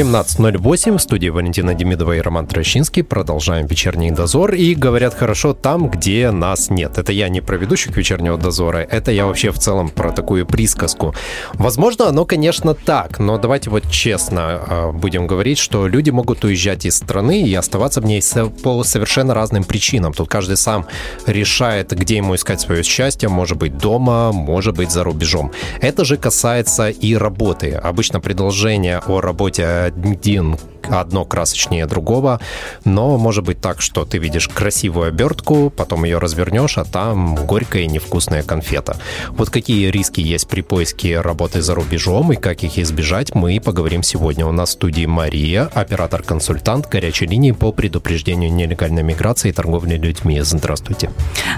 17.08 в студии Валентина Демидова и Роман Трощинский. Продолжаем вечерний дозор. И говорят хорошо там, где нас нет. Это я не про ведущих вечернего дозора, это я вообще в целом про такую присказку. Возможно, оно, конечно, так, но давайте вот честно э, будем говорить, что люди могут уезжать из страны и оставаться в ней по совершенно разным причинам. Тут каждый сам решает, где ему искать свое счастье. Может быть дома, может быть за рубежом. Это же касается и работы. Обычно предложение о работе один одно красочнее другого, но может быть так, что ты видишь красивую обертку, потом ее развернешь, а там горькая и невкусная конфета. Вот какие риски есть при поиске работы за рубежом и как их избежать, мы поговорим сегодня. У нас в студии Мария, оператор-консультант горячей линии по предупреждению нелегальной миграции и торговли людьми. Здравствуйте.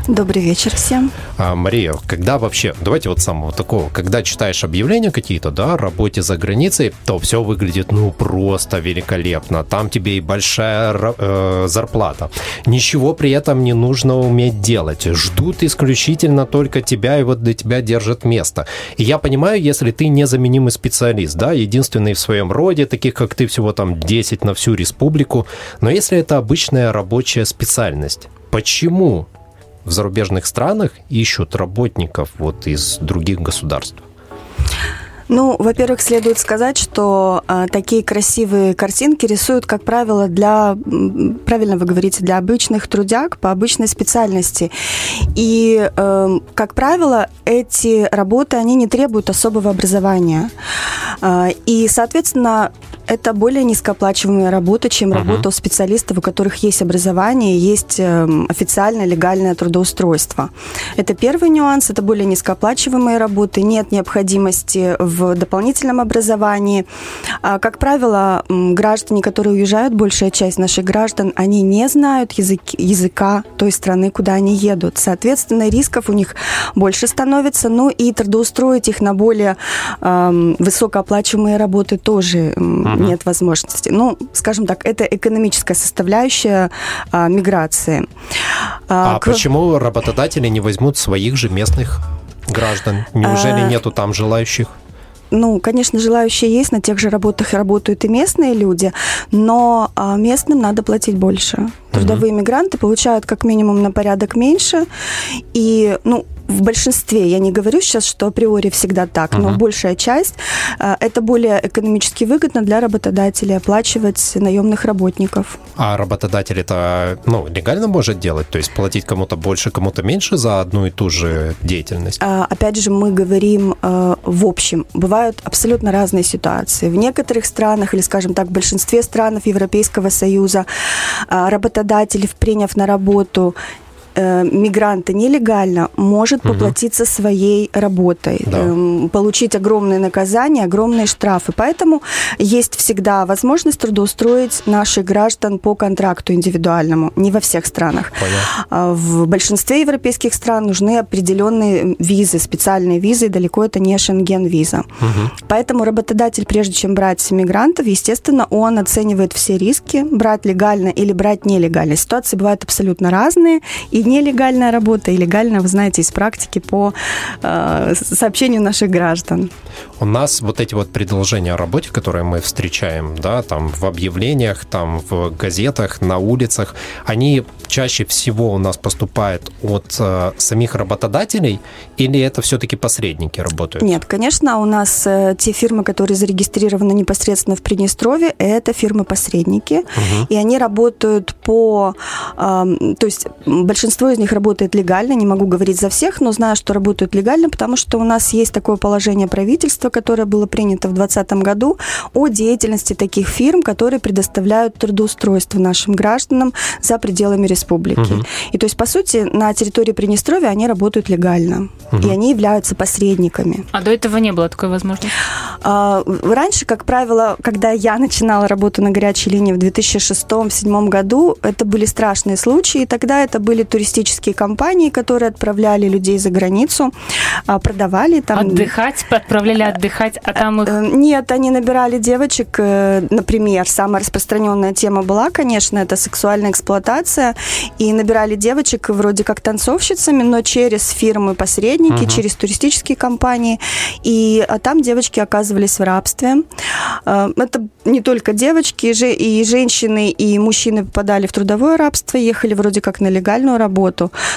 Добрый вечер всем. А, Мария, когда вообще, давайте вот самого такого, когда читаешь объявления какие-то, да, о работе за границей, то все выглядит, ну, просто великолепно великолепно, там тебе и большая э, зарплата. Ничего при этом не нужно уметь делать. Ждут исключительно только тебя, и вот до тебя держат место. И я понимаю, если ты незаменимый специалист, да, единственный в своем роде, таких как ты всего там 10 на всю республику, но если это обычная рабочая специальность, почему в зарубежных странах ищут работников вот из других государств? Ну, во-первых, следует сказать, что э, такие красивые картинки рисуют, как правило, для, правильно вы говорите, для обычных трудяг по обычной специальности. И, э, как правило, эти работы, они не требуют особого образования. Э, и, соответственно, это более низкооплачиваемая работа, чем uh-huh. работа у специалистов, у которых есть образование, есть э, официальное легальное трудоустройство. Это первый нюанс, это более низкооплачиваемые работы, нет необходимости в в дополнительном образовании. А, как правило, граждане, которые уезжают, большая часть наших граждан, они не знают язык, языка той страны, куда они едут. Соответственно, рисков у них больше становится. Ну и трудоустроить их на более э, высокооплачиваемые работы тоже uh-huh. нет возможности. Ну, скажем так, это экономическая составляющая э, миграции. А, а к... почему работодатели не возьмут своих же местных граждан? Неужели а... нету там желающих? ну, конечно, желающие есть, на тех же работах работают и местные люди, но а, местным надо платить больше. Трудовые мигранты получают как минимум на порядок меньше, и, ну, в большинстве, я не говорю сейчас, что априори всегда так, но uh-huh. большая часть, э, это более экономически выгодно для работодателей оплачивать наемных работников. А работодатель это ну, легально может делать? То есть платить кому-то больше, кому-то меньше за одну и ту же деятельность? А, опять же, мы говорим э, в общем. Бывают абсолютно разные ситуации. В некоторых странах, или, скажем так, в большинстве стран Европейского Союза э, работодатель, приняв на работу э, мигранта нелегально может поплатиться угу. своей работой, да. э, получить огромные наказания, огромные штрафы. Поэтому есть всегда возможность трудоустроить наших граждан по контракту индивидуальному. Не во всех странах. Понятно. А в большинстве европейских стран нужны определенные визы, специальные визы, и далеко это не шенген-виза. Угу. Поэтому работодатель, прежде чем брать мигрантов, естественно, он оценивает все риски, брать легально или брать нелегально. Ситуации бывают абсолютно разные, и нелегальная работа, и легальная, вы знаете, из практики по э, сообщению наших граждан. У нас вот эти вот предложения о работе, которые мы встречаем, да, там в объявлениях, там в газетах, на улицах, они чаще всего у нас поступают от э, самих работодателей или это все-таки посредники работают? Нет, конечно, у нас э, те фирмы, которые зарегистрированы непосредственно в Приднестровье, это фирмы-посредники, угу. и они работают по, э, то есть большинство Большинство из них работает легально, не могу говорить за всех, но знаю, что работают легально, потому что у нас есть такое положение правительства, которое было принято в 2020 году о деятельности таких фирм, которые предоставляют трудоустройство нашим гражданам за пределами республики. Угу. И то есть, по сути, на территории Приднестровья они работают легально, угу. и они являются посредниками. А до этого не было такой возможности? А, раньше, как правило, когда я начинала работу на горячей линии в 2006-2007 году, это были страшные случаи, и тогда это были туристические туристические компании, которые отправляли людей за границу, а, продавали там... Отдыхать? Отправляли отдыхать, а там их... Э, нет, они набирали девочек, э, например, самая распространенная тема была, конечно, это сексуальная эксплуатация, и набирали девочек вроде как танцовщицами, но через фирмы-посредники, угу. через туристические компании, и а там девочки оказывались в рабстве. Э, это не только девочки, и женщины, и мужчины попадали в трудовое рабство, ехали вроде как на легальную работу.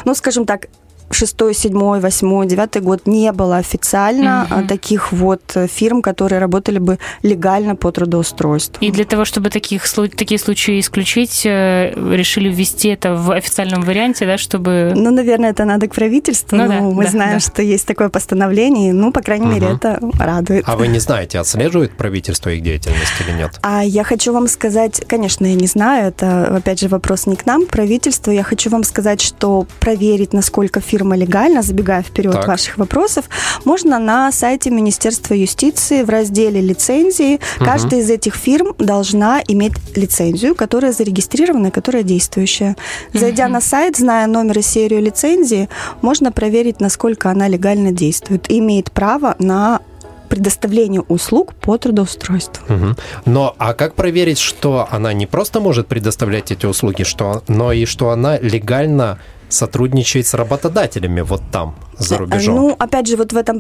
Ну, скажем так, шестой, седьмой, восьмой, девятый год не было официально угу. таких вот э, фирм, которые работали бы легально по трудоустройству. И для того, чтобы таких, такие случаи исключить, э, решили ввести это в официальном варианте, да, чтобы... Ну, наверное, это надо к правительству. Ну, да, мы да, знаем, да. что есть такое постановление, ну, по крайней угу. мере, это радует. А вы не знаете, отслеживает правительство их деятельность или нет? А я хочу вам сказать, конечно, я не знаю, это, опять же, вопрос не к нам, к правительству. Я хочу вам сказать, что проверить, насколько фирма фирма легально, забегая вперед так. ваших вопросов, можно на сайте Министерства юстиции в разделе лицензии. Угу. Каждая из этих фирм должна иметь лицензию, которая зарегистрирована, которая действующая. Зайдя угу. на сайт, зная номер и серию лицензии, можно проверить, насколько она легально действует и имеет право на предоставление услуг по трудоустройству. Угу. Но а как проверить, что она не просто может предоставлять эти услуги, что, но и что она легально сотрудничает с работодателями вот там, за рубежом? Ну, опять же, вот в этом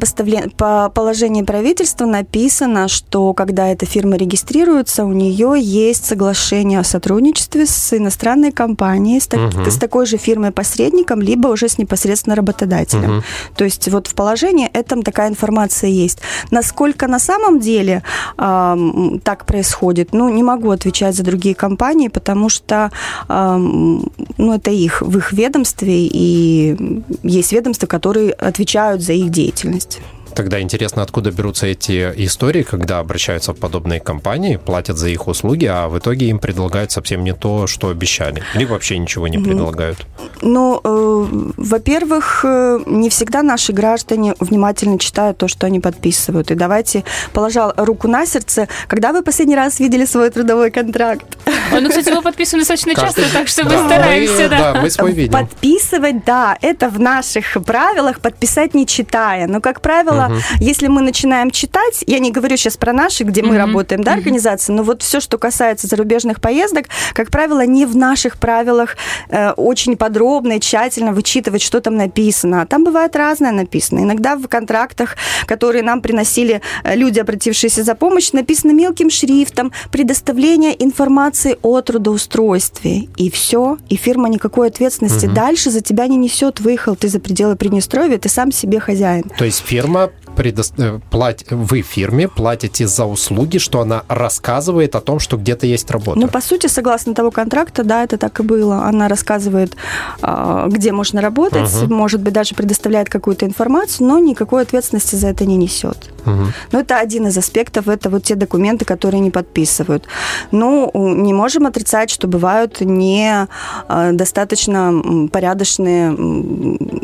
по положении правительства написано, что когда эта фирма регистрируется, у нее есть соглашение о сотрудничестве с иностранной компанией, с, так, угу. с такой же фирмой-посредником, либо уже с непосредственно работодателем. Угу. То есть вот в положении этом такая информация есть. Насколько на самом деле э, так происходит, ну, не могу отвечать за другие компании, потому что э, ну, это их, в их ведомстве, и есть ведомства, которые отвечают за их деятельность. Тогда интересно, откуда берутся эти истории, когда обращаются в подобные компании, платят за их услуги, а в итоге им предлагают совсем не то, что обещали, или вообще ничего не предлагают? Ну, э, во-первых, э, не всегда наши граждане внимательно читают то, что они подписывают. И давайте, положа руку на сердце, когда вы последний раз видели свой трудовой контракт? Ой, ну, кстати, его подписываем достаточно часто, так что мы да, стараемся. Мы, да. да, мы свой видим. Подписывать, да, это в наших правилах, подписать не читая. Но, как правило, угу. если мы начинаем читать, я не говорю сейчас про наши, где угу. мы работаем, да, организации, но вот все, что касается зарубежных поездок, как правило, не в наших правилах э, очень подробно и тщательно вычитывать, что там написано. Там бывает разное написано. Иногда в контрактах, которые нам приносили э, люди, обратившиеся за помощью, написано мелким шрифтом предоставление информации о трудоустройстве. И все. И фирма никакой ответственности угу. дальше за тебя не несет. Выехал ты за пределы Приднестровья, ты сам себе хозяин. То есть фирма предо... Э, плат... вы фирме платите за услуги, что она рассказывает о том, что где-то есть работа. Ну, по сути, согласно того контракта, да, это так и было. Она рассказывает, а, где можно работать, угу. может быть, даже предоставляет какую-то информацию, но никакой ответственности за это не несет. Угу. Но это один из аспектов, это вот те документы, которые не подписывают. Ну, не можем отрицать, что бывают не а, достаточно порядочные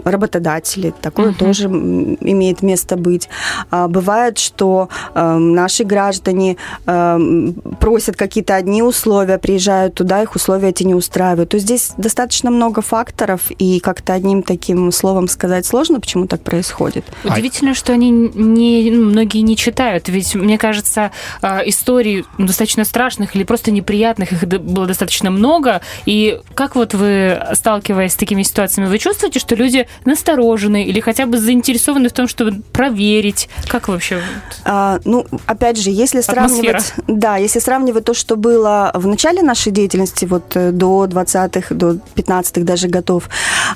работодатели. Такое угу. тоже имеет место быть быть. А, бывает, что эм, наши граждане эм, просят какие-то одни условия, приезжают туда, их условия эти не устраивают. То есть здесь достаточно много факторов, и как-то одним таким словом сказать сложно, почему так происходит. Удивительно, что они не, ну, многие не читают. Ведь, мне кажется, а, историй достаточно страшных или просто неприятных, их было достаточно много. И как вот вы, сталкиваясь с такими ситуациями, вы чувствуете, что люди насторожены или хотя бы заинтересованы в том, чтобы проверить верить? Как вообще? А, ну, опять же, если сравнивать... Да, если сравнивать то, что было в начале нашей деятельности, вот э, до 20-х, до 15-х даже годов,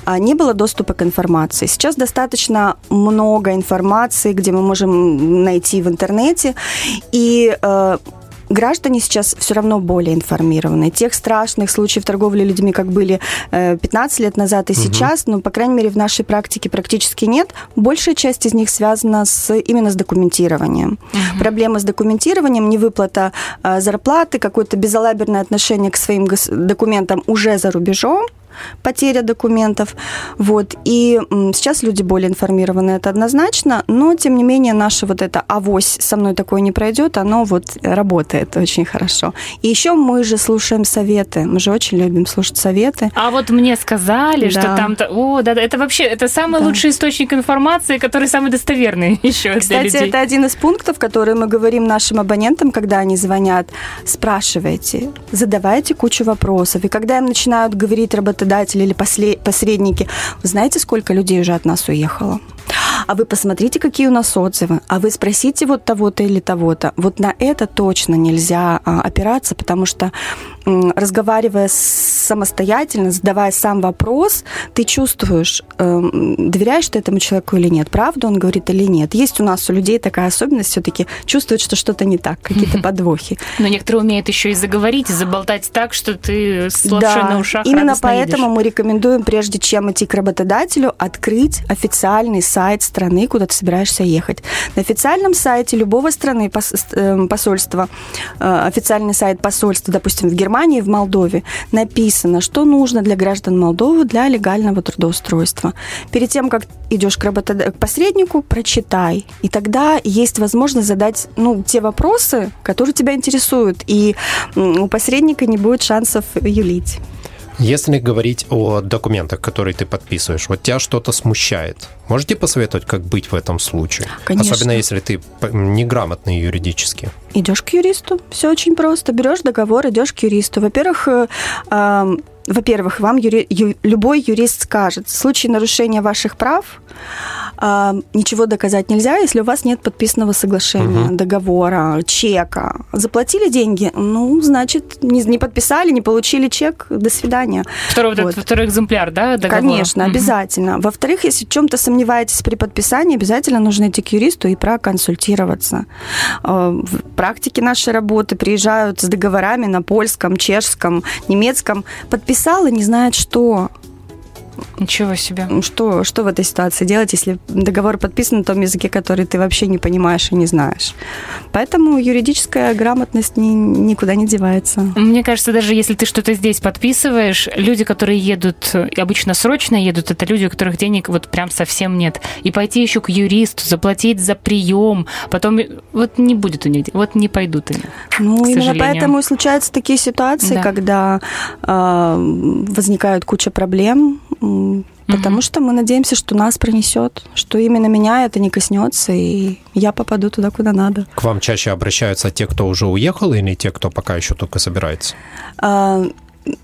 а, не было доступа к информации. Сейчас достаточно много информации, где мы можем найти в интернете, и э, граждане сейчас все равно более информированы. Тех страшных случаев торговли людьми, как были 15 э, лет назад и угу. сейчас, ну, по крайней мере, в нашей практике практически нет. Большая часть из них связана с, именно с документированием. Угу. Проблема с документированием, невыплата э, зарплаты, какое-то безалаберное отношение к своим документам уже за рубежом, потеря документов. Вот. И сейчас люди более информированы, это однозначно, но, тем не менее, наше вот это «авось со мной такое не пройдет», оно вот работает очень хорошо. И еще мы же слушаем советы, мы же очень любим слушать советы. А вот мне сказали, да. что там-то... О, да, да, это вообще, это самый да. лучший источник информации, который самый достоверный еще Кстати, для людей. это один из пунктов, которые мы говорим нашим абонентам, когда они звонят. Спрашивайте, задавайте кучу вопросов. И когда им начинают говорить работодатели или посредники, вы знаете, сколько людей уже от нас уехало? а вы посмотрите, какие у нас отзывы, а вы спросите вот того-то или того-то. Вот на это точно нельзя а, опираться, потому что разговаривая самостоятельно, задавая сам вопрос, ты чувствуешь, э, доверяешь ты этому человеку или нет, правда он говорит или нет. Есть у нас у людей такая особенность все-таки чувствовать, что что-то не так, какие-то подвохи. Но некоторые умеют еще и заговорить, и заболтать так, что ты с да, на ушах именно поэтому едешь. мы рекомендуем, прежде чем идти к работодателю, открыть официальный сайт страны, куда ты собираешься ехать. На официальном сайте любого страны эм, посольства, э, официальный сайт посольства, допустим, в Германии, в Молдове, написано, что нужно для граждан Молдовы для легального трудоустройства. Перед тем, как идешь к, работод... к посреднику, прочитай. И тогда есть возможность задать ну, те вопросы, которые тебя интересуют. И у посредника не будет шансов юлить. Если говорить о документах, которые ты подписываешь, вот тебя что-то смущает, можете посоветовать, как быть в этом случае? Конечно. Особенно если ты неграмотный юридически. Идешь к юристу, все очень просто. Берешь договор, идешь к юристу. Во-первых, э, во-первых, вам юри, ю, любой юрист скажет, в случае нарушения ваших прав э, ничего доказать нельзя, если у вас нет подписанного соглашения, угу. договора, чека. Заплатили деньги, ну, значит, не, не подписали, не получили чек, до свидания. Второй, вот. второй экземпляр, да, договора? Конечно, угу. обязательно. Во-вторых, если в чем-то сомневаетесь при подписании, обязательно нужно идти к юристу и проконсультироваться. Э, в практике нашей работы приезжают с договорами на польском, чешском, немецком, подписать написал и не знает, что. Ничего себе. Что, что в этой ситуации делать, если договор подписан на том языке, который ты вообще не понимаешь и не знаешь? Поэтому юридическая грамотность ни, никуда не девается. Мне кажется, даже если ты что-то здесь подписываешь, люди, которые едут, обычно срочно едут, это люди, у которых денег вот прям совсем нет. И пойти еще к юристу, заплатить за прием, потом вот не будет у них, вот не пойдут они. Ну, именно поэтому и случаются такие ситуации, да. когда э, возникают куча проблем, Потому mm что мы надеемся, что нас пронесет, что именно меня это не коснется, и я попаду туда, куда надо. К вам чаще обращаются те, кто уже уехал, или те, кто пока еще только собирается? А,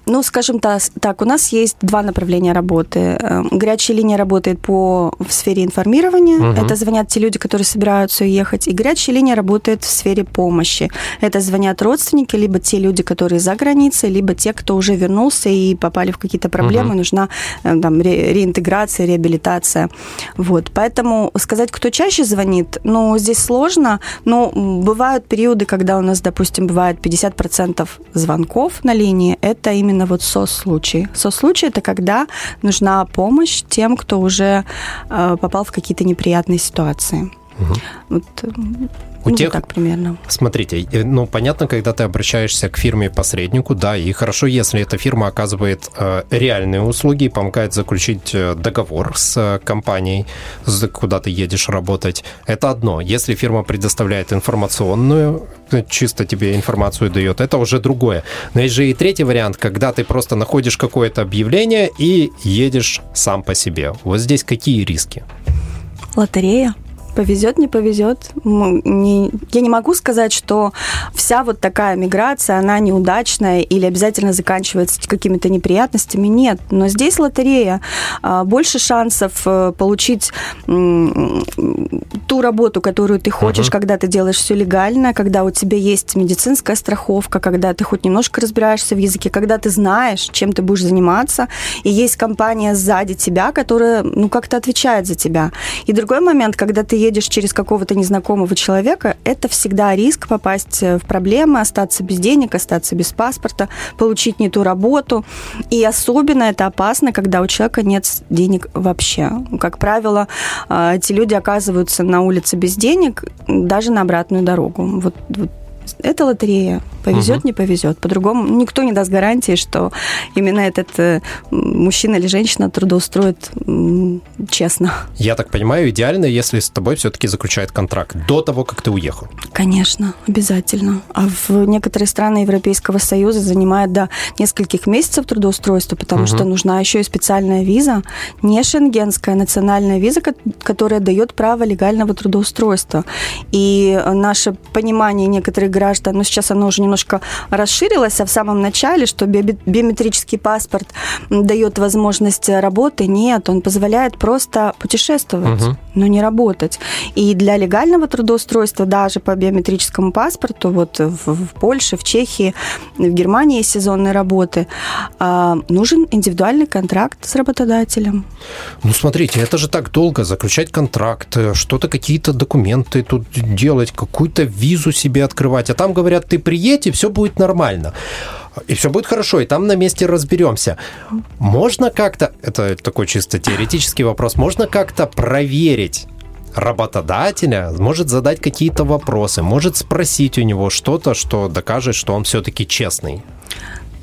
ну, скажем так, у нас есть два направления работы. Эм, горячая линия работает по в сфере информирования. Угу. Это звонят те люди, которые собираются уехать. И горячая линия работает в сфере помощи. Это звонят родственники, либо те люди, которые за границей, либо те, кто уже вернулся и попали в какие-то проблемы, угу. нужна э, там, ре, реинтеграция, реабилитация. Вот. Поэтому сказать, кто чаще звонит, ну, здесь сложно, но бывают периоды, когда у нас, допустим, бывает 50% звонков на линии. Это это именно вот СОС-случай. СОС-случай – это когда нужна помощь тем, кто уже э, попал в какие-то неприятные ситуации. Угу. Вот, у ну, тех, так примерно. Смотрите, ну, понятно, когда ты обращаешься к фирме-посреднику, да, и хорошо, если эта фирма оказывает э, реальные услуги и помогает заключить э, договор с э, компанией, куда ты едешь работать. Это одно. Если фирма предоставляет информационную, э, чисто тебе информацию дает, это уже другое. Но есть же и третий вариант, когда ты просто находишь какое-то объявление и едешь сам по себе. Вот здесь какие риски? Лотерея. Повезет, не повезет. Не, я не могу сказать, что вся вот такая миграция, она неудачная или обязательно заканчивается какими-то неприятностями. Нет, но здесь лотерея. А, больше шансов э, получить ту работу, которую ты хочешь, uh-huh. когда ты делаешь все легально, когда у тебя есть медицинская страховка, когда ты хоть немножко разбираешься в языке, когда ты знаешь, чем ты будешь заниматься, и есть компания сзади тебя, которая, ну, как-то отвечает за тебя. И другой момент, когда ты едешь через какого-то незнакомого человека, это всегда риск попасть в проблемы, остаться без денег, остаться без паспорта, получить не ту работу. И особенно это опасно, когда у человека нет денег вообще. Как правило, а, эти люди оказываются на улице без денег даже на обратную дорогу. Вот, вот это лотерея. Повезет, угу. не повезет. По-другому никто не даст гарантии, что именно этот э, мужчина или женщина трудоустроит честно. Я так понимаю, идеально, если с тобой все-таки заключает контракт до того, как ты уехал. Конечно, обязательно. А в некоторые страны Европейского Союза занимает до нескольких месяцев трудоустройства, потому угу. что нужна еще и специальная виза, не шенгенская национальная виза, которая дает право легального трудоустройства. И наше понимание некоторых граждан, ну сейчас оно уже немножко расширилось, а в самом начале, что биометрический паспорт дает возможность работы, нет, он позволяет просто путешествовать, угу. но не работать. И для легального трудоустройства даже по биометрическому паспорту, вот в, в Польше, в Чехии, в Германии есть сезонные работы, а, нужен индивидуальный контракт с работодателем. Ну, смотрите, это же так долго, заключать контракт, э, что-то, какие-то документы тут делать, какую-то визу себе открывать. А там говорят, ты приедь, и все будет нормально и все будет хорошо, и там на месте разберемся. Можно как-то, это такой чисто теоретический вопрос, можно как-то проверить работодателя, может задать какие-то вопросы, может спросить у него что-то, что докажет, что он все-таки честный.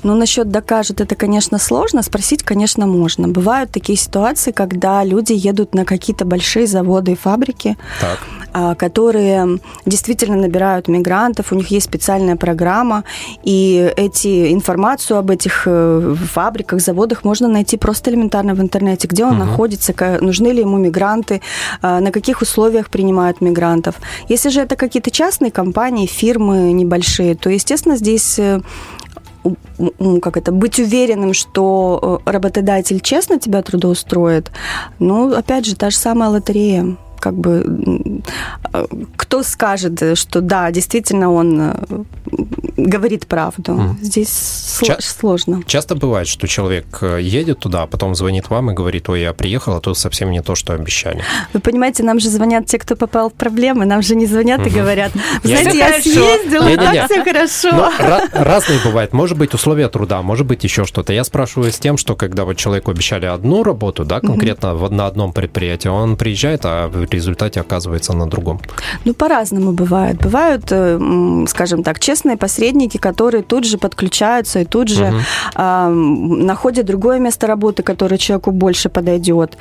Ну, насчет докажет это, конечно, сложно. Спросить, конечно, можно. Бывают такие ситуации, когда люди едут на какие-то большие заводы и фабрики, так. А, которые действительно набирают мигрантов, у них есть специальная программа, и эти, информацию об этих э, фабриках, заводах можно найти просто элементарно в интернете, где он угу. находится, нужны ли ему мигранты, а, на каких условиях принимают мигрантов. Если же это какие-то частные компании, фирмы небольшие, то, естественно, здесь э, как это, быть уверенным, что э, работодатель честно тебя трудоустроит, ну, опять же, та же самая лотерея как бы кто скажет, что да, действительно он э, говорит правду. Mm. Здесь Ча- сложно. Часто бывает, что человек э, едет туда, а потом звонит вам и говорит, ой, я приехал, а тут совсем не то, что обещали. Вы понимаете, нам же звонят те, кто попал в проблемы, нам же не звонят и говорят, знаете, я съездила, так все хорошо. Разные бывают. Может быть, условия труда, может быть, еще что-то. Я спрашиваю с тем, что когда вот человеку обещали одну работу, да, конкретно на одном предприятии, он приезжает, а в результате оказывается на другом. Ну, по-разному бывает. Бывают, э, скажем так, честные посредники, которые тут же подключаются и тут же угу. э, находят другое место работы, которое человеку больше подойдет.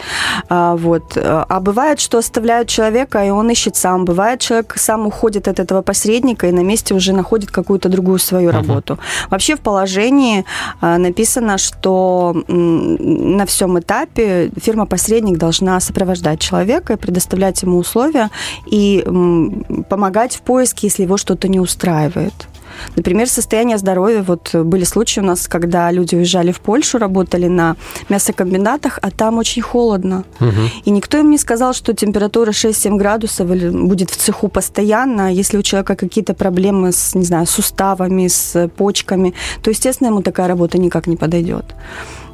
А, вот. А бывает, что оставляют человека, и он ищет сам. Бывает, человек сам уходит от этого посредника и на месте уже находит какую-то другую свою угу. работу. Вообще в положении э, написано, что на всем этапе фирма-посредник должна сопровождать человека и предоставлять ему условия и помогать в поиске, если его что-то не устраивает. Например, состояние здоровья. Вот были случаи у нас, когда люди уезжали в Польшу, работали на мясокомбинатах, а там очень холодно. Угу. И никто им не сказал, что температура 6-7 градусов будет в цеху постоянно. Если у человека какие-то проблемы с, не знаю, суставами, с почками, то, естественно, ему такая работа никак не подойдет.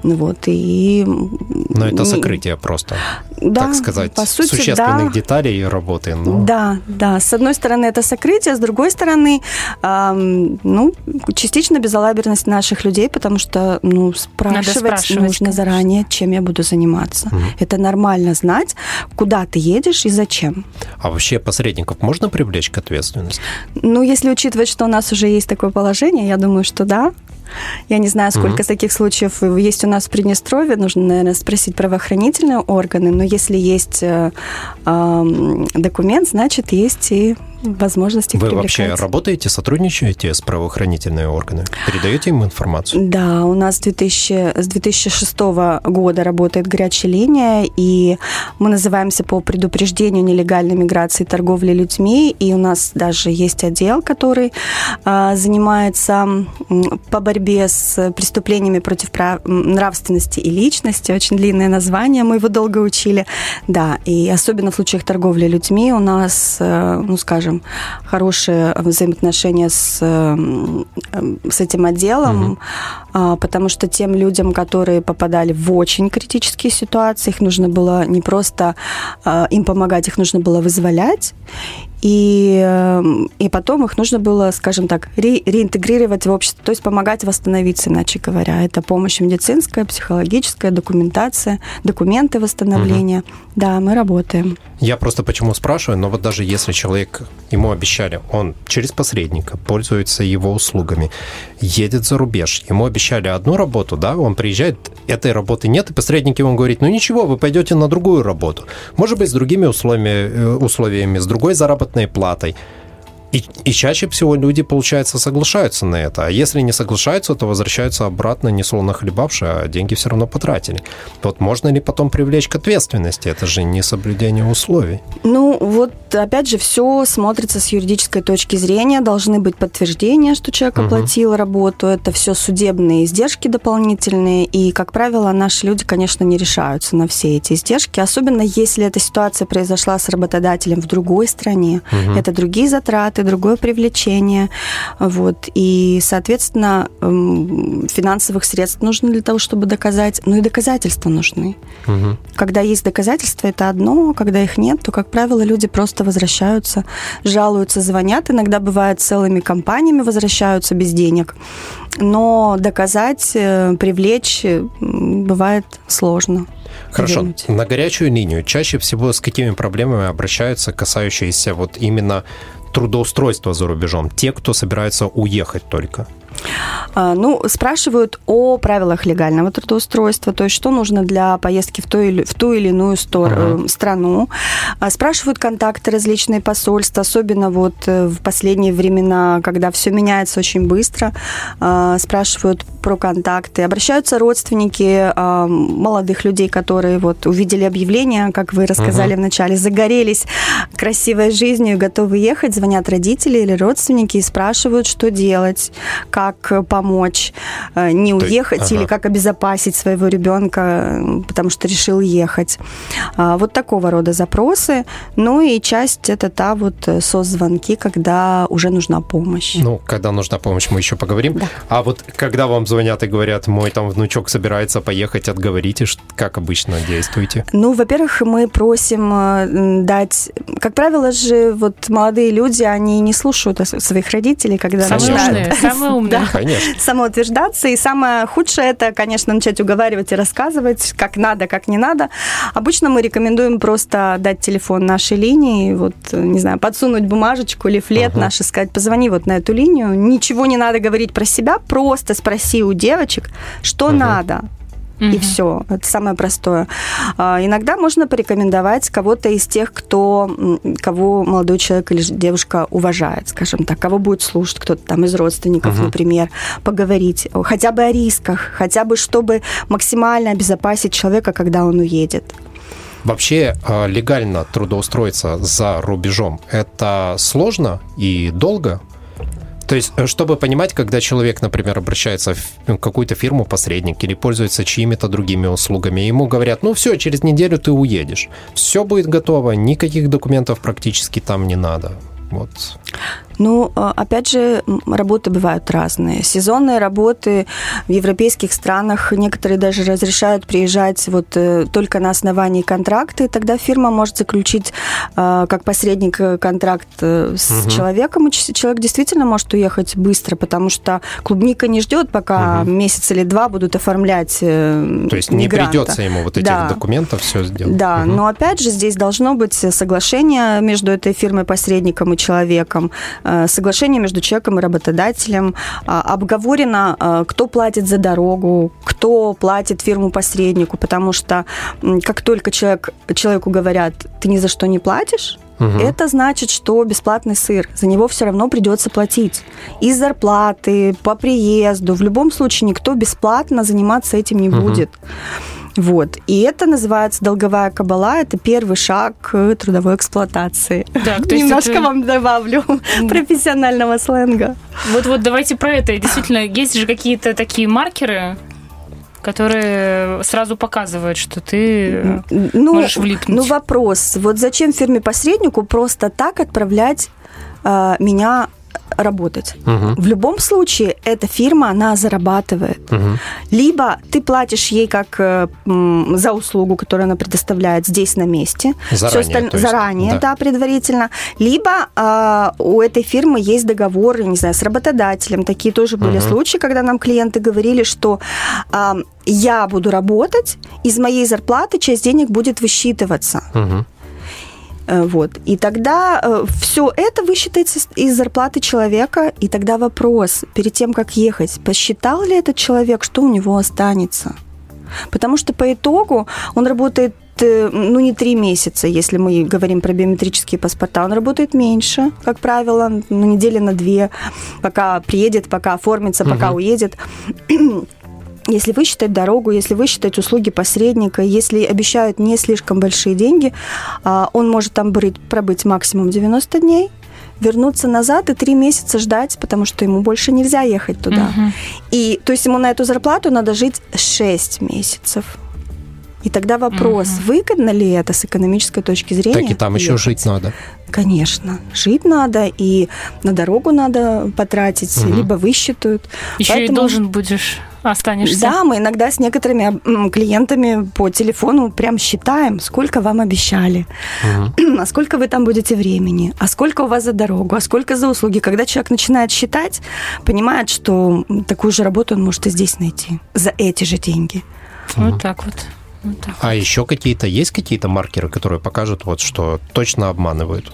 Вот, и... Но это сокрытие просто, да, так сказать, по сути, существенных да. деталей работы. Но... Да, да. С одной стороны, это сокрытие, с другой стороны, эм, ну, частично безалаберность наших людей, потому что, ну, спрашивать, спрашивать нужно конечно. заранее, чем я буду заниматься. Угу. Это нормально знать, куда ты едешь и зачем. А вообще посредников можно привлечь к ответственности? Ну, если учитывать, что у нас уже есть такое положение, я думаю, что да. Я не знаю, сколько mm-hmm. таких случаев есть у нас в Приднестровье. Нужно, наверное, спросить правоохранительные органы. Но если есть э, э, документ, значит, есть и возможности Вы вообще работаете, сотрудничаете с правоохранительными органами? Передаете им информацию? Да, у нас 2000, с 2006 года работает горячая линия, и мы называемся по предупреждению нелегальной миграции и торговли людьми, и у нас даже есть отдел, который а, занимается по борьбе с преступлениями против прав... нравственности и личности. Очень длинное название, мы его долго учили. Да, и особенно в случаях торговли людьми у нас, э, ну, скажем, скажем, хорошие взаимоотношения с, с этим отделом, угу. потому что тем людям, которые попадали в очень критические ситуации, их нужно было не просто а, им помогать, их нужно было вызволять. И, эм, и потом их нужно было, скажем так, ре, реинтегрировать в общество, то есть помогать восстановиться, иначе говоря. Это помощь медицинская, психологическая, документация, документы восстановления. Угу. Да, мы работаем. Я просто почему спрашиваю, но вот даже если человек, ему обещали, он через посредника пользуется его услугами, едет за рубеж, ему обещали одну работу, да, он приезжает, этой работы нет, и посредник ему говорит, ну ничего, вы пойдете на другую работу. Может быть, с другими условиями, э, условиями с другой заработной платой. И, и чаще всего люди, получается, соглашаются на это. А если не соглашаются, то возвращаются обратно несловно хлебавшие, а деньги все равно потратили. Вот можно ли потом привлечь к ответственности? Это же не соблюдение условий. Ну, вот опять же, все смотрится с юридической точки зрения. Должны быть подтверждения, что человек угу. оплатил работу. Это все судебные издержки дополнительные. И, как правило, наши люди, конечно, не решаются на все эти издержки. Особенно если эта ситуация произошла с работодателем в другой стране. Угу. Это другие затраты, другое привлечение. Вот. И, соответственно, эм, финансовых средств нужно для того, чтобы доказать. Ну и доказательства нужны. Угу. Когда есть доказательства, это одно. Когда их нет, то, как правило, люди просто возвращаются, жалуются, звонят. Иногда бывает целыми компаниями возвращаются без денег. Но доказать, э, привлечь бывает сложно. Хорошо. Вернуть. На горячую линию чаще всего с какими проблемами обращаются, касающиеся вот именно трудоустройства за рубежом? Те, кто собирается уехать только? А, ну, спрашивают о правилах легального трудоустройства, то есть что нужно для поездки в ту или, в ту или иную стор- uh-huh. страну. А, спрашивают контакты различные посольства, особенно вот э, в последние времена, когда все меняется очень быстро. А, спрашивают про контакты. Обращаются родственники молодых людей, которые вот увидели объявление, как вы рассказали uh-huh. вначале, загорелись красивой жизнью и готовы ехать, звонят родители или родственники и спрашивают, что делать, как как помочь э, не уехать ага. или как обезопасить своего ребенка, потому что решил ехать. А, вот такого рода запросы. Ну и часть это та вот э, созвонки, когда уже нужна помощь. Ну, когда нужна помощь, мы еще поговорим. Да. А вот когда вам звонят и говорят, мой там внучок собирается поехать, отговорите, как обычно действуете? Ну, во-первых, мы просим э, дать... Как правило же, вот молодые люди, они не слушают своих родителей, когда самые начинают... Умные, самые умные да, конечно. самоутверждаться. И самое худшее это, конечно, начать уговаривать и рассказывать, как надо, как не надо. Обычно мы рекомендуем просто дать телефон нашей линии, вот, не знаю, подсунуть бумажечку или флет uh-huh. наш и сказать, позвони вот на эту линию. Ничего не надо говорить про себя, просто спроси у девочек, что uh-huh. надо и все. Это самое простое. А, иногда можно порекомендовать кого-то из тех, кто, кого молодой человек или девушка уважает, скажем так, кого будет слушать кто-то там из родственников, угу. например, поговорить хотя бы о рисках, хотя бы чтобы максимально обезопасить человека, когда он уедет. Вообще а, легально трудоустроиться за рубежом – это сложно и долго? То есть, э, чтобы понимать, когда человек, например, обращается в ну, какую-то фирму посредник или пользуется чьими-то другими услугами, ему говорят, ну все, через неделю ты уедешь. Все будет готово, никаких документов практически там не надо. Вот. Ну, а, опять же, работы бывают разные. Сезонные работы в европейских странах некоторые даже разрешают приезжать вот э, только на основании контракта, и тогда фирма может заключить а, как посредник э, контракт э, с угу. человеком, и человек действительно может уехать быстро, потому что клубника не ждет, пока угу. месяц или два будут оформлять То есть мигранта. не придется ему вот этих да. документов все сделать. Да, угу. но опять же здесь должно быть соглашение между этой фирмой-посредником и человеком, соглашение между человеком и работодателем, а, обговорено, э, кто платит за дорогу, кто платит фирму-посреднику, потому что как только человек, человеку говорят, ты ни за что не платишь, Угу. Это значит, что бесплатный сыр. За него все равно придется платить. Из зарплаты, по приезду. В любом случае никто бесплатно заниматься этим не угу. будет. Вот. И это называется долговая кабала. Это первый шаг к трудовой эксплуатации. Так, Немножко это... вам добавлю профессионального сленга. Вот-вот, давайте про это. Действительно, есть же какие-то такие маркеры, которые сразу показывают, что ты ну, можешь влипнуть. Ну, вопрос. Вот зачем фирме-посреднику просто так отправлять э, меня работать. Мгм. В любом случае, эта фирма, она зарабатывает. Мгм. Либо ты платишь ей как э, м, за услугу, которую она предоставляет здесь на месте. Заранее, Всё осталь- есть, заранее, да. да. предварительно. Либо а, у этой фирмы есть договоры, не знаю, с работодателем. Такие тоже были Мгм. случаи, когда нам клиенты говорили, что а, я буду работать, из моей зарплаты часть денег будет высчитываться. Мгм. Э, Вот. И тогда все это высчитается из зарплаты человека. И тогда вопрос, перед тем, как ехать, посчитал ли этот человек, что у него останется? Потому что по итогу он работает э, ну, не три месяца, если мы говорим про биометрические паспорта, он работает меньше, как правило, на недели на две, пока приедет, пока оформится, пока Мгм. уедет. Если высчитать дорогу, если высчитать услуги посредника, если обещают не слишком большие деньги, а, он может там быть, пробыть максимум 90 дней, вернуться назад и три месяца ждать, потому что ему больше нельзя ехать туда. Мгм. И то есть ему на эту зарплату надо жить 6 месяцев. И тогда вопрос, выгодно ли это с экономической точки зрения? Так и там еще ехать? жить надо. Конечно, жить надо, и на дорогу надо потратить, Мгм. либо высчитают. Еще и Поэтому- должен будешь, останешься. Да, мы иногда с некоторыми клиентами по телефону прям считаем, сколько вам обещали, Мгм. а сколько вы там будете времени, а сколько у вас за дорогу, а сколько за услуги. Когда человек начинает считать, понимает, что такую же работу он может и здесь найти за эти же деньги. Вот так вот. Вот так. А еще какие-то есть какие-то маркеры, которые покажут, вот, что точно обманывают?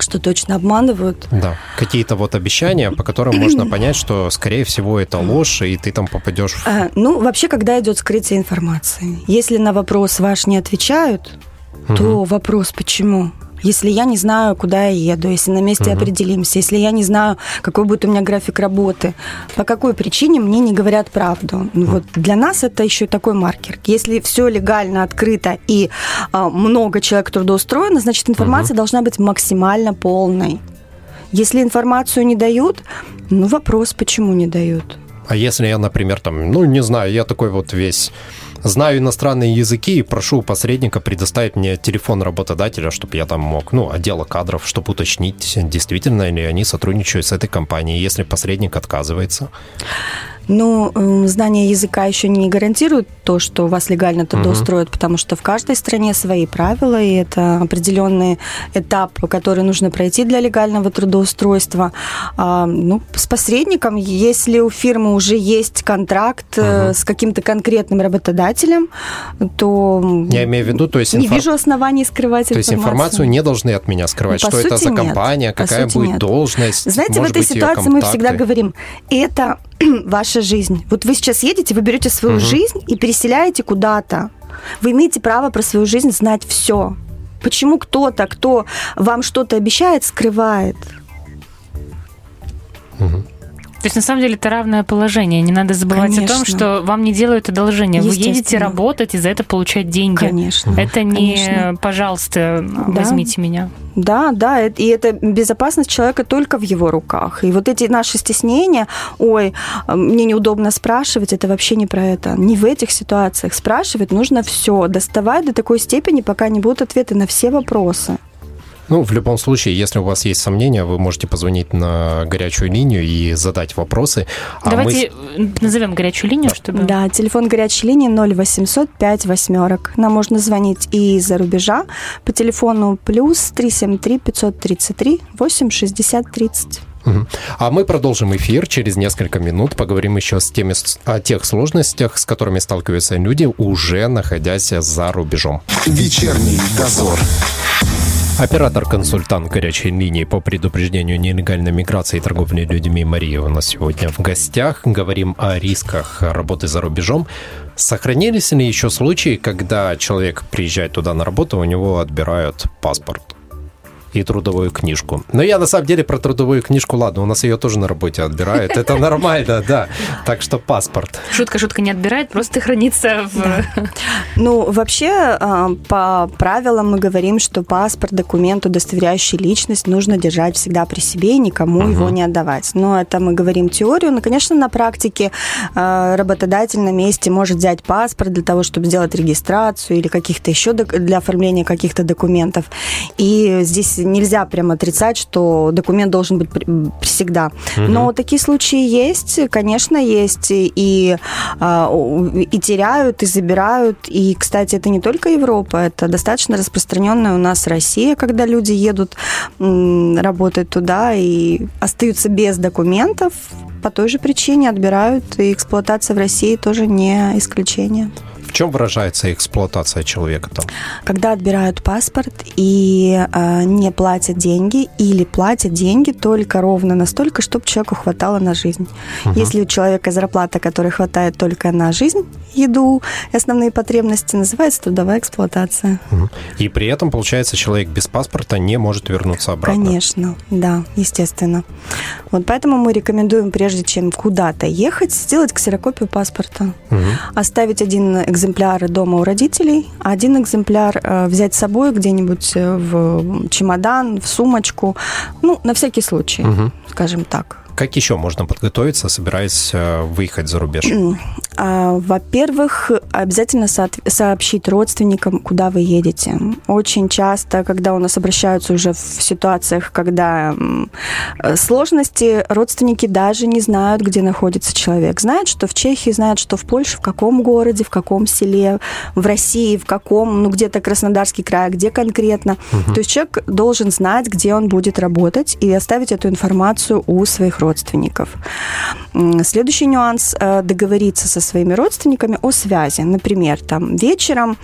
Что точно обманывают. Да. Какие-то вот обещания, по которым можно понять, что, скорее всего, это ложь, и ты там попадешь в... А, ну, вообще, когда идет скрытие информации. Если на вопрос ваш не отвечают, то вопрос почему? Если я не знаю, куда я еду, если на месте Мгм. определимся, если я не знаю, какой будет у меня график работы, по какой причине мне не говорят правду. Ну, вот для нас это еще такой маркер. Если все легально, открыто и а, много человек трудоустроено, значит информация должна быть максимально полной. Если информацию не дают, ну вопрос, почему не дают. А если я, например, там, ну, не знаю, я такой вот весь знаю иностранные языки и прошу посредника предоставить мне телефон работодателя, чтобы я там мог, ну, отдела кадров, чтобы уточнить, действительно ли они сотрудничают с этой компанией, если посредник отказывается. Ну, м, знание языка еще не гарантирует то, что вас легально трудоустроят, потому что в каждой стране свои правила, и это определенный этап, который нужно пройти для легального трудоустройства. А, ну, с посредником, если у фирмы уже есть контракт Мгм. с каким-то конкретным работодателем, то Я имею в виду, то есть, не инфор- вижу оснований скрывать то есть информацию не должны от меня скрывать, Ну, что это за нет. компания, По какая будет нет. должность, Знаете, в этой быть, ситуации мы всегда говорим, это ваша жизнь. Вот вы сейчас едете, вы берете свою Мгм. жизнь и переселяете куда-то. Вы имеете право про свою жизнь знать все. Почему кто-то, кто вам что-то обещает, скрывает? То есть, на самом деле, это равное положение. Не надо забывать о том, Конечно. что вам не делают одолжение. Вы едете работать и за это получать деньги. Конечно. Это не, Конечно. пожалуйста, Да. возьмите меня. Да, да, и это безопасность человека только в его руках. И вот эти наши стеснения, ой, а, мне неудобно спрашивать, это вообще не про это. Не в этих ситуациях. Спрашивать нужно все, доставать до такой степени, пока не будут ответы на все вопросы. Ну, в любом случае, если у вас есть сомнения, вы можете позвонить на горячую линию и задать вопросы. А мы Давайте э, назовем горячую линию, чтобы... Да, телефон горячей линии 0800 5 восьмерок. Нам можно звонить и из-за рубежа по телефону плюс 373 533 8 60 30. А мы продолжим эфир через несколько минут. Поговорим еще с теми, о тех сложностях, с которыми сталкиваются люди, уже находясь за рубежом. Вечерний дозор. Оператор-консультант горячей линии по предупреждению нелегальной миграции и торговли людьми Мария у нас сегодня в гостях. Говорим о рисках работы за рубежом. Сохранились ли еще случаи, когда человек приезжает туда на работу, у него отбирают паспорт? И трудовую книжку. Но я на самом деле про трудовую книжку, ладно, у нас ее тоже на работе отбирают. Это нормально, да. Так что паспорт. Шутка, шутка не отбирает, просто хранится в... Ну, вообще, а, по правилам мы говорим, что паспорт, документ, удостоверяющий личность нужно держать всегда при себе и никому его не отдавать. Но это мы говорим теорию. Но, конечно, на практике а, работодатель на месте может взять паспорт для того, чтобы сделать регистрацию или каких-то еще док- для оформления каких-то документов. И здесь нельзя прямо отрицать, что документ должен быть всегда. Угу. Но такие случаи есть, конечно, есть. И, а, и теряют, и забирают. И, кстати, это не только Европа, это достаточно распространенная у нас Россия, когда люди едут работать туда и остаются без документов, по той же причине отбирают, и эксплуатация в России тоже не исключение. В чем выражается эксплуатация человека там? Когда отбирают паспорт и э, не платят деньги или платят деньги только ровно настолько, чтобы человеку хватало на жизнь. Угу. Если у человека зарплата, которая хватает только на жизнь, еду основные потребности, называется трудовая эксплуатация. Угу. И при этом, получается, человек без паспорта не может вернуться обратно? Конечно, да, естественно. Вот поэтому мы рекомендуем, прежде чем куда-то ехать, сделать ксерокопию паспорта, угу. оставить один экземпляр экземпляр дома у родителей, а один экземпляр э, взять с собой где-нибудь э, в чемодан, в сумочку, ну, на всякий случай, угу. скажем так. Как еще можно подготовиться, собираясь э, выехать за рубеж? А, во-первых, обязательно сообщить родственникам, куда вы едете. Очень часто, когда у нас обращаются уже в ситуациях, когда э, сложности, родственники даже не знают, где находится человек. Знают, что в Чехии, знают, что в Польше, в каком городе, в каком селе, в России, в каком, ну где-то Краснодарский край, где конкретно. Угу. То есть человек должен знать, где он будет работать и оставить эту информацию у своих родственников родственников. Следующий нюанс э, – договориться со своими родственниками о связи. Например, там вечером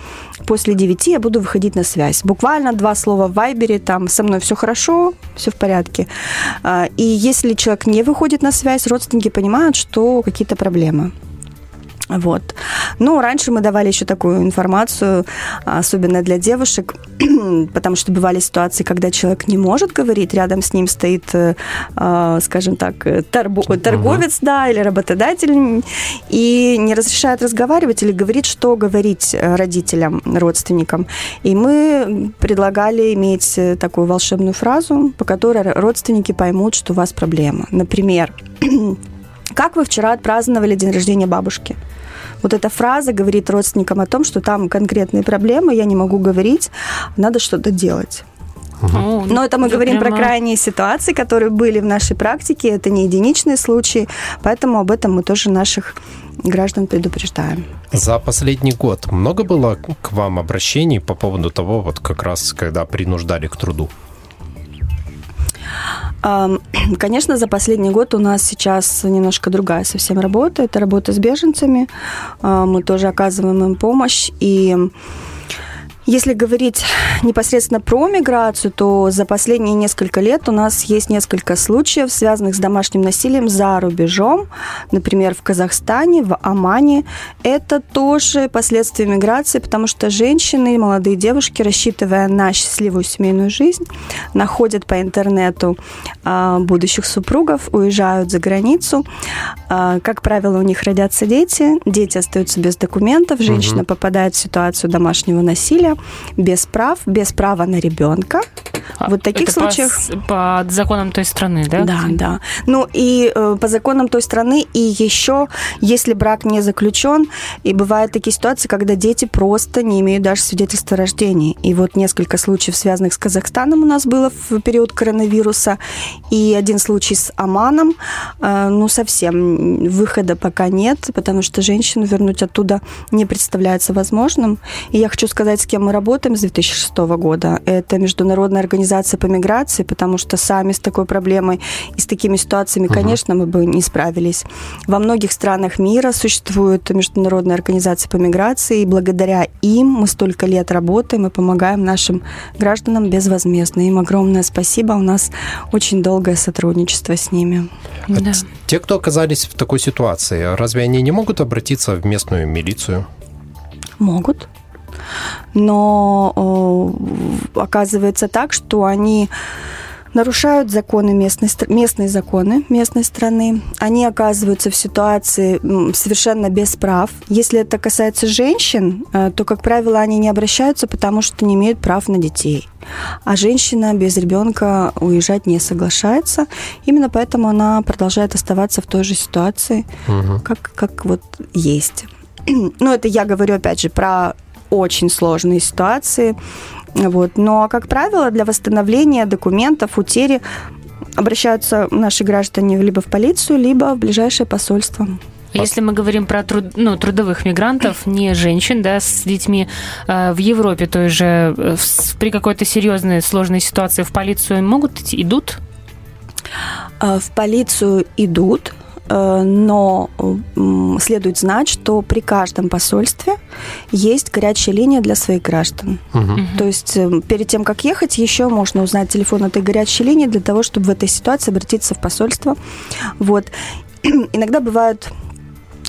после 9 я буду выходить на связь. Буквально два слова в Вайбере, там со мной все хорошо, все в порядке. А, и если человек не выходит на связь, родственники понимают, что какие-то проблемы. Вот. Ну, раньше мы давали еще такую информацию, особенно для девушек, потому что бывали ситуации, когда человек не может говорить, рядом с ним стоит, э, а, скажем так, торбо- торговец, uh да, или работодатель, и не разрешает разговаривать или говорит, что говорить э, родителям, родственникам. И мы предлагали иметь э, такую волшебную фразу, по которой родственники поймут, что у вас проблема. Например, как вы вчера отпраздновали день рождения бабушки? Вот эта фраза говорит родственникам о том, что там конкретные проблемы, я не могу говорить, надо что-то делать. Угу. Но это мы говорим прямо... про крайние ситуации, которые были в нашей практике. Это не единичные случаи, поэтому об этом мы тоже наших граждан предупреждаем. За последний год много было к вам обращений по поводу того, вот как раз когда принуждали к труду? Конечно, за последний год у нас сейчас немножко другая совсем работа. Это работа с беженцами. А, мы тоже оказываем им помощь. И если говорить непосредственно про миграцию, то за последние несколько лет у нас есть несколько случаев, связанных с домашним насилием за рубежом, например, в Казахстане, в Омане. Это тоже последствия миграции, потому что женщины, молодые девушки, рассчитывая на счастливую семейную жизнь, находят по интернету а, будущих супругов, уезжают за границу. А, как правило, у них родятся дети, дети остаются без документов, женщина угу. попадает в ситуацию домашнего насилия, без прав, без права на ребенка. А, вот таких это случаях... По, по законам той страны, да? Да, да. Ну и э, по законам той страны, и еще, если брак не заключен, и бывают такие ситуации, когда дети просто не имеют даже свидетельства о рождении. И вот несколько случаев, связанных с Казахстаном, у нас было в период коронавируса, и один случай с Оманом. Э, ну, совсем выхода пока нет, потому что женщину вернуть оттуда не представляется возможным. И я хочу сказать, с кем мы работаем с 2006 года. Это Международная организация по миграции, потому что сами с такой проблемой и с такими ситуациями, угу. конечно, мы бы не справились. Во многих странах мира существует Международная организация по миграции, и благодаря им мы столько лет работаем и помогаем нашим гражданам безвозмездно. Им огромное спасибо. У нас очень долгое сотрудничество с ними. А да. Те, кто оказались в такой ситуации, разве они не могут обратиться в местную милицию? Могут но оказывается так, что они нарушают законы местной, местные законы местной страны. Они оказываются в ситуации совершенно без прав. Если это касается женщин, э, то, как правило, они не обращаются, потому что не имеют прав на детей. А женщина без ребенка уезжать не соглашается. Именно поэтому она продолжает оставаться в той же ситуации, угу. как, как вот есть. Ну, это я говорю, опять же, про очень сложные ситуации. Вот. Но, как правило, для восстановления документов, утери обращаются наши граждане либо в полицию, либо в ближайшее посольство. Если мы говорим про труд, ну, трудовых мигрантов, не женщин, да, с детьми э, в Европе, то же э, в, при какой-то серьезной сложной ситуации в полицию могут идти, идут? Э, в полицию идут, но следует знать, что при каждом посольстве есть горячая линия для своих граждан. Угу. То есть э, перед тем, как ехать, еще можно узнать телефон этой горячей линии для того, чтобы в этой ситуации обратиться в посольство. Вот. Иногда бывают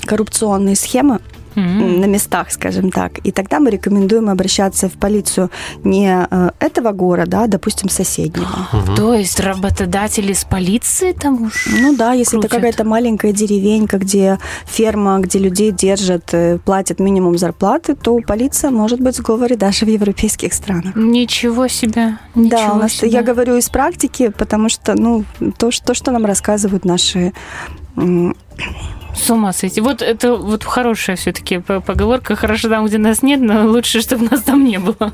коррупционные схемы, mm-hmm. на местах, скажем так. И тогда мы рекомендуем обращаться в полицию не э, этого города, а, допустим, соседнего. Mm-hmm. То есть работодатели с полиции там уж Ну да, если крутят. это какая-то маленькая деревенька, где ферма, где людей держат, э, платят минимум зарплаты, то полиция может быть в сговоре даже в европейских странах. Ничего себе. Ничего да, у нас, себе. я говорю из практики, потому что, ну, то, то что нам рассказывают наши с ума сойти. Вот это вот хорошая все-таки поговорка. Хорошо там, где нас нет, но лучше, чтобы нас там не было.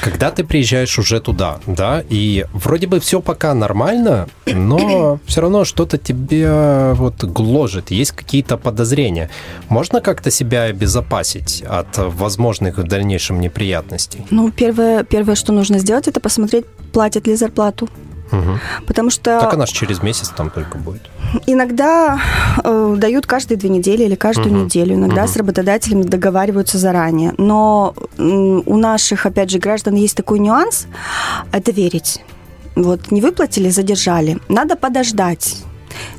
Когда ты приезжаешь уже туда, да, и вроде бы все пока нормально, но все равно что-то тебе вот гложет, есть какие-то подозрения. Можно как-то себя обезопасить от возможных в дальнейшем неприятностей? Ну, первое, первое, что нужно сделать, это посмотреть, платят ли зарплату. Угу. Потому что... Так она же через месяц там только будет. Иногда э, дают каждые две недели или каждую угу. неделю. Иногда угу. с работодателем договариваются заранее. Но э, у наших, опять же, граждан есть такой нюанс – это верить. Вот не выплатили, задержали. Надо подождать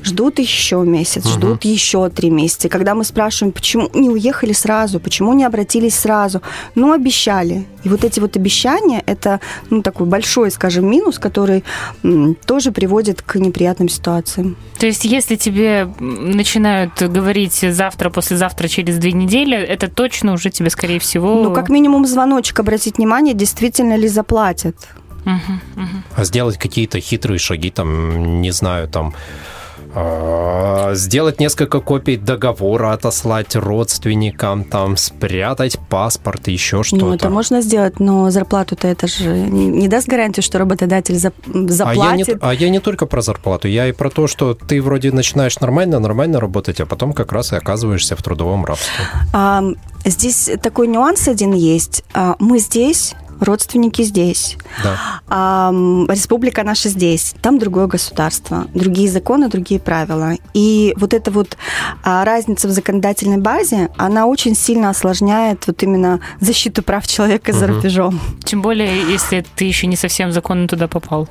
ждут еще месяц, угу. ждут еще три месяца. когда мы спрашиваем, почему не уехали сразу, почему не обратились сразу, ну, обещали. И вот эти вот обещания, это, ну, такой большой, скажем, минус, который м, тоже приводит к неприятным ситуациям. То есть, если тебе начинают говорить завтра, послезавтра, через две недели, это точно уже тебе, скорее всего... Ну, как минимум звоночек обратить внимание, действительно ли заплатят. Угу, угу. А сделать какие-то хитрые шаги, там, не знаю, там сделать несколько копий договора, отослать родственникам, там, спрятать паспорт, еще что-то. Ну, это можно сделать, но зарплату-то это же не даст гарантию, что работодатель заплатит. А я, не, а я не только про зарплату, я и про то, что ты вроде начинаешь нормально, нормально работать, а потом как раз и оказываешься в трудовом рабстве. А, здесь такой нюанс один есть. А, мы здесь родственники здесь, да. а, республика наша здесь, там другое государство, другие законы, другие правила. И вот эта вот а, разница в законодательной базе, она очень сильно осложняет вот именно защиту прав человека угу. за рубежом. Тем более, если ты еще не совсем законно туда попал.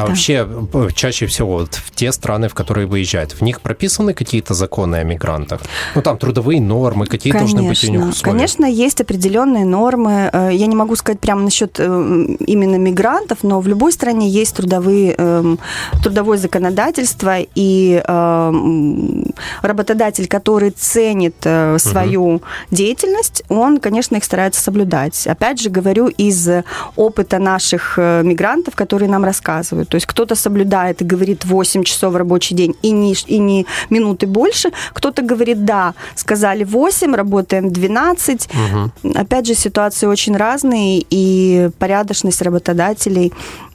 А да. вообще, э, чаще всего вот в те страны, в которые выезжают, в них прописаны какие-то законы о мигрантах? Ну, там трудовые нормы, какие конечно, должны быть у них условия? Конечно, есть определенные нормы. Э, я не могу сказать прямо насчет э, именно мигрантов, но в любой стране есть трудовые, эм, трудовое законодательство, и эм, работодатель, который ценит свою угу. деятельность, он, конечно, их старается соблюдать. Опять же, говорю из опыта наших мигрантов, которые нам рассказывают. То есть кто-то соблюдает и говорит 8 часов рабочий день и не, и не минуты больше, кто-то говорит, да, сказали 8, работаем 12. Угу. Опять же, ситуации очень разные, и порядочность работодателей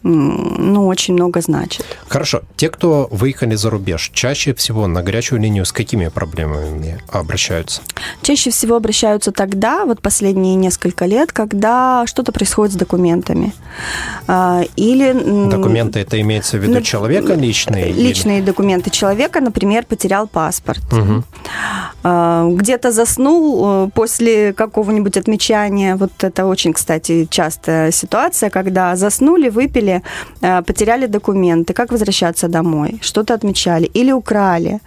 ну, очень много значит. Хорошо. Те, кто выехали за рубеж, чаще всего на горячую линию с какими проблемами обращаются? Чаще всего обращаются тогда, вот последние несколько лет, когда что-то происходит с документами. А, или... Документы, это имеется в виду человека личные? Личные или... документы человека, например, потерял паспорт. Угу. Где-то заснул э, после какого-нибудь отмечания. Вот это очень, кстати, частая ситуация, когда заснули, выпили, Э, потеряли документы, как возвращаться домой, что-то отмечали или украли.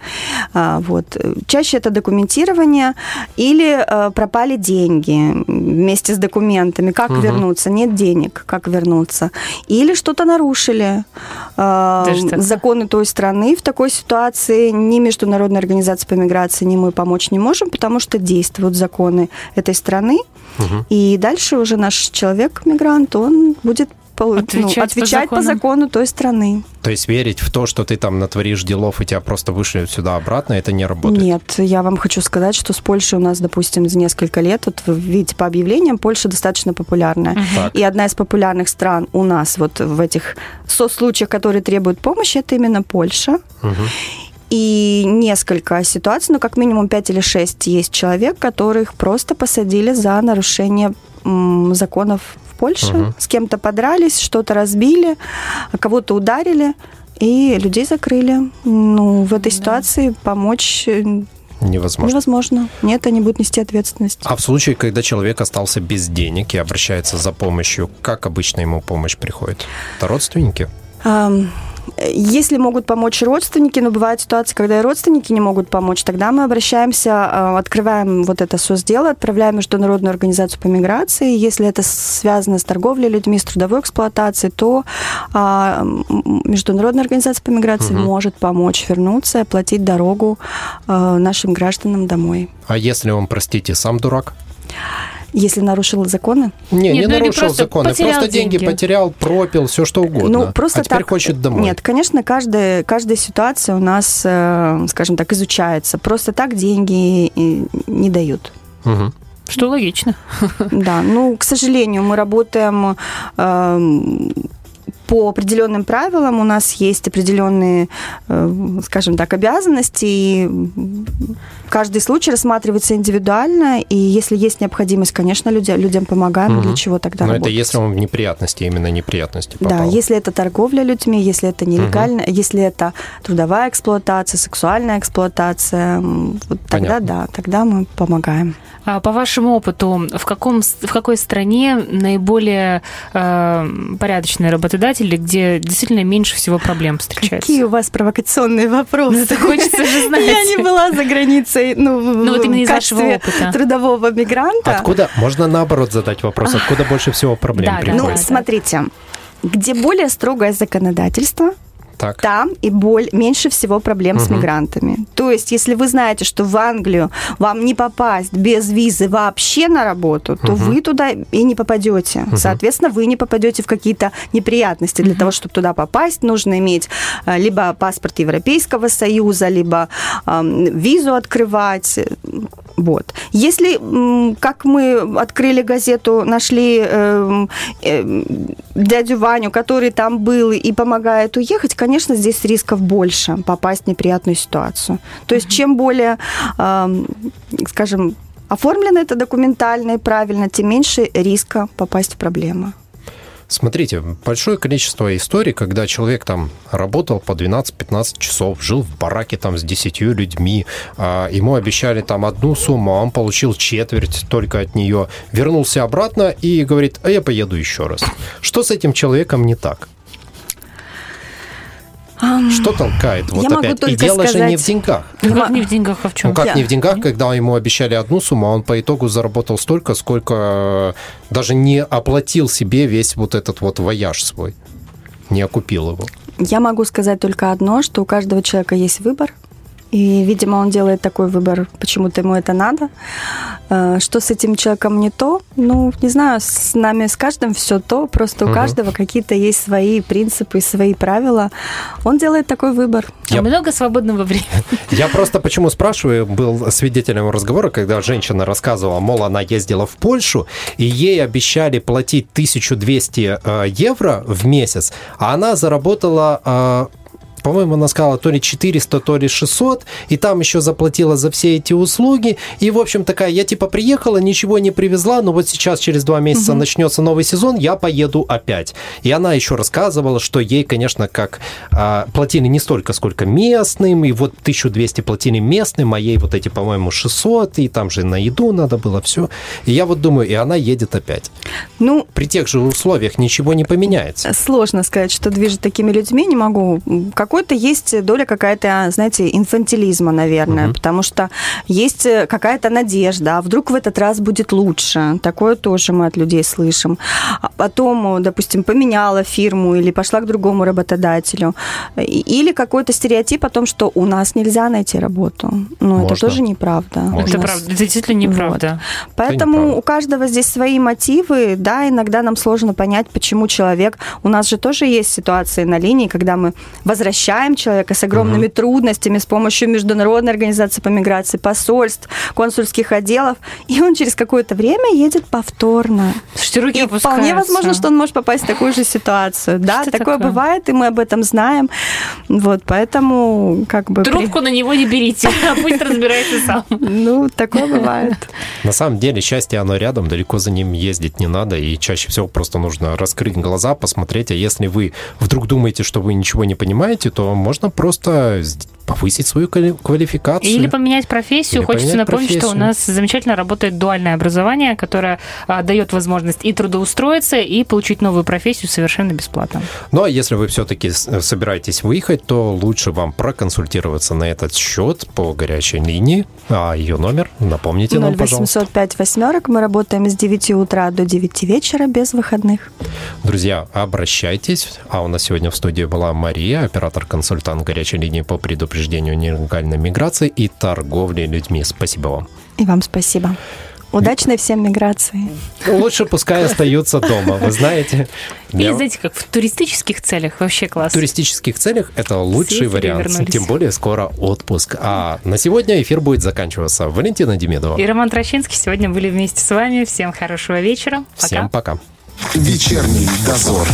А, вот. Чаще это документирование или э, пропали деньги вместе с документами, как угу. вернуться, нет денег, как вернуться. Или что-то нарушили э, законы той страны. В такой ситуации ни Международная организация по миграции, ни мы помочь не можем, потому что действуют законы этой страны. Угу. И дальше уже наш человек, мигрант, он будет полу- ну, Отвечать по отвечать по, закону той страны. То есть верить в то, что ты там натворишь делов и тебя просто вышлют сюда обратно, это не работает? Нет, я вам хочу сказать, что с Польшей у нас, допустим, за несколько лет, вот вы видите по объявлениям, Польша достаточно популярная. Так. И одна из популярных стран у нас вот в этих со случаях, которые требуют помощи, это именно Польша. Мгм. И несколько ситуаций, ну, как минимум 5 или 6 есть человек, которых просто посадили за нарушение м, законов Польше. Мгм. С кем-то подрались, что-то разбили, кого-то ударили, и людей закрыли. Ну, в этой ситуации помочь э, Невозможно. невозможно. Нет, они будут нести ответственность. А в случае, когда человек остался без денег и обращается за помощью, как обычно ему помощь приходит? Это родственники? Ам, Если могут помочь родственники, но бывают ситуации, когда и родственники не могут помочь, тогда мы обращаемся, а, открываем вот это соцдело, отправляем в Международную организацию по миграции. Если это связано с торговлей людьми, с трудовой эксплуатацией, то а, Международная организация по миграции Мгм. может помочь вернуться оплатить дорогу а, нашим гражданам домой. А если он, простите, сам дурак? Если нарушил законы, Не, Нет, не ну нарушил просто законы, потерял просто деньги деньги. потерял, пропил, все что угодно. Ну, просто а теперь так... хочет домой. Нет, конечно, каждая, каждая ситуация у нас, э, скажем так, изучается. Просто так деньги не дают. Мгм. Что логично. Да, ну, к сожалению, мы работаем эм, по определенным правилам, у нас есть определенные, э, скажем так, обязанности, и каждый случай рассматривается индивидуально, и если есть необходимость, конечно, люди, людям помогаем, Мгм. для чего тогда Но это работать. если он в неприятности, именно неприятности Да, попал. если это торговля людьми, если это нелегально, если это трудовая эксплуатация, сексуальная эксплуатация, вот тогда Понятно. да, тогда мы помогаем. А по вашему опыту, в, каком, в какой стране наиболее э, порядочные работодатели, где действительно меньше всего проблем встречается? Какие у вас провокационные вопросы? Ну, это хочется же знать. Я не была за границей, ну, Ну, вот именно из вашего опыта. трудового мигранта. Откуда? Можно наоборот задать вопрос, откуда больше всего проблем Да, да, Ну, смотрите, где более строгое законодательство, Так. там и боль, меньше всего проблем с Мгм. мигрантами. То есть, если вы знаете, что в Англию вам не попасть без визы вообще на работу, то Мгм. вы туда и не попадете. Соответственно, вы не попадете в какие-то неприятности. Для того, чтобы туда попасть, нужно иметь э, либо паспорт Европейского Союза, либо эм, визу открывать. Вот. Если, как мы открыли газету, нашли эм, эм, дядю Ваню, который там был и помогает уехать, конечно, здесь рисков больше попасть в неприятную ситуацию. То есть чем более, эм, скажем, оформлено это документально и правильно, тем меньше риска попасть в проблемы. Смотрите, большое количество историй, когда человек там работал по 12-15 часов, жил в бараке там с 10 людьми, а, ему обещали там одну сумму, а он получил четверть только от нее, вернулся обратно и говорит, а я поеду еще раз. Что с этим человеком не так? Что толкает? Вот Я могу опять. И только дело же не в сказать- деньгах. Ну, как не в деньгах, а в чем? Ну как Я- не в деньгах, когда ему обещали одну сумму, а он по итогу заработал столько, сколько э, даже не оплатил себе весь вот этот вот вояж свой. Не окупил его. Я могу сказать только одно, что у каждого человека есть выбор. И, видимо, он делает такой выбор, почему-то ему это надо. Э, Что с этим человеком не то? Ну, не знаю, с нами, с каждым все то. Просто у каждого какие-то есть свои принципы, свои правила. Он делает такой выбор. А Я- много свободного времени. Я просто почему спрашиваю, был свидетелем разговора, когда женщина рассказывала, мол, она ездила в Польшу, и ей обещали платить 1200 э, евро в месяц, а она заработала... по-моему, она сказала то ли 400, то ли 600, и там еще заплатила за все эти услуги. И, в общем, такая, я типа приехала, ничего не привезла, но вот сейчас через два месяца начнется новый сезон, я поеду опять. И она еще рассказывала, что ей, конечно, как а, платили не столько, сколько местным, и вот 1200 платили местным, а ей вот эти, по-моему, 600, и там же на еду надо было все. И я вот думаю, и она едет опять. Ну, При тех же условиях ничего не поменяется. Сложно сказать, что движет такими людьми, не могу. Какой-то есть доля какая-то, знаете, инфантилизма, наверное, Мгм. потому что есть э, какая-то надежда, а вдруг в этот раз будет лучше. Такое тоже мы от людей слышим. А потом, э, допустим, поменяла фирму или пошла к другому работодателю. Или какой-то стереотип о том, что у нас нельзя найти работу. Но это Можно. тоже неправда. Можно. Это нас- правда, это действительно неправда. Поэтому неправда. у каждого здесь свои мотивы, да, иногда нам сложно понять, почему человек... У нас же тоже есть ситуации на линии, когда мы возвращаем человека с огромными угу. трудностями с помощью Международной организации по миграции, посольств, консульских отделов, и он через какое-то время едет повторно. Слушайте, руки и вполне возможно, что он может попасть в такую же ситуацию. Да, такое, такое бывает, и мы об этом знаем. Вот, поэтому как бы... Трубку при... на него не берите, пусть разбирается сам. Ну, такое бывает. На самом деле, счастье, оно рядом, далеко за ним ездить не надо, и чаще всего просто нужно раскрыть глаза, посмотреть, а если вы вдруг думаете, что вы ничего не понимаете, то можно просто повысить свою квалификацию. Или поменять профессию. Или Хочется поменять напомнить, профессию. что у нас замечательно работает дуальное образование, которое а, дает возможность и трудоустроиться, и получить новую профессию совершенно бесплатно. Ну, а если вы все-таки собираетесь выехать, то лучше вам проконсультироваться на этот счет по горячей линии. А ее номер, напомните нам, пожалуйста. 0805 восьмерок. Мы работаем с 9 утра до 9 вечера без выходных. Друзья, обращайтесь. А у нас сегодня в студии была Мария, оператор-консультант горячей линии по предупреждению предупреждению нелегальной миграции и торговли людьми. Спасибо вам. И вам спасибо. Удачной всем миграции. Лучше пускай остаются дома, вы знаете. Я... знаете, как в туристических целях вообще класс. В туристических целях это лучший Все вариант. Вернулись. Тем более скоро отпуск. А на сегодня эфир будет заканчиваться. Валентина Демидова. И Роман Трощинский сегодня были вместе с вами. Всем хорошего вечера. Пока. Всем пока. Вечерний дозор.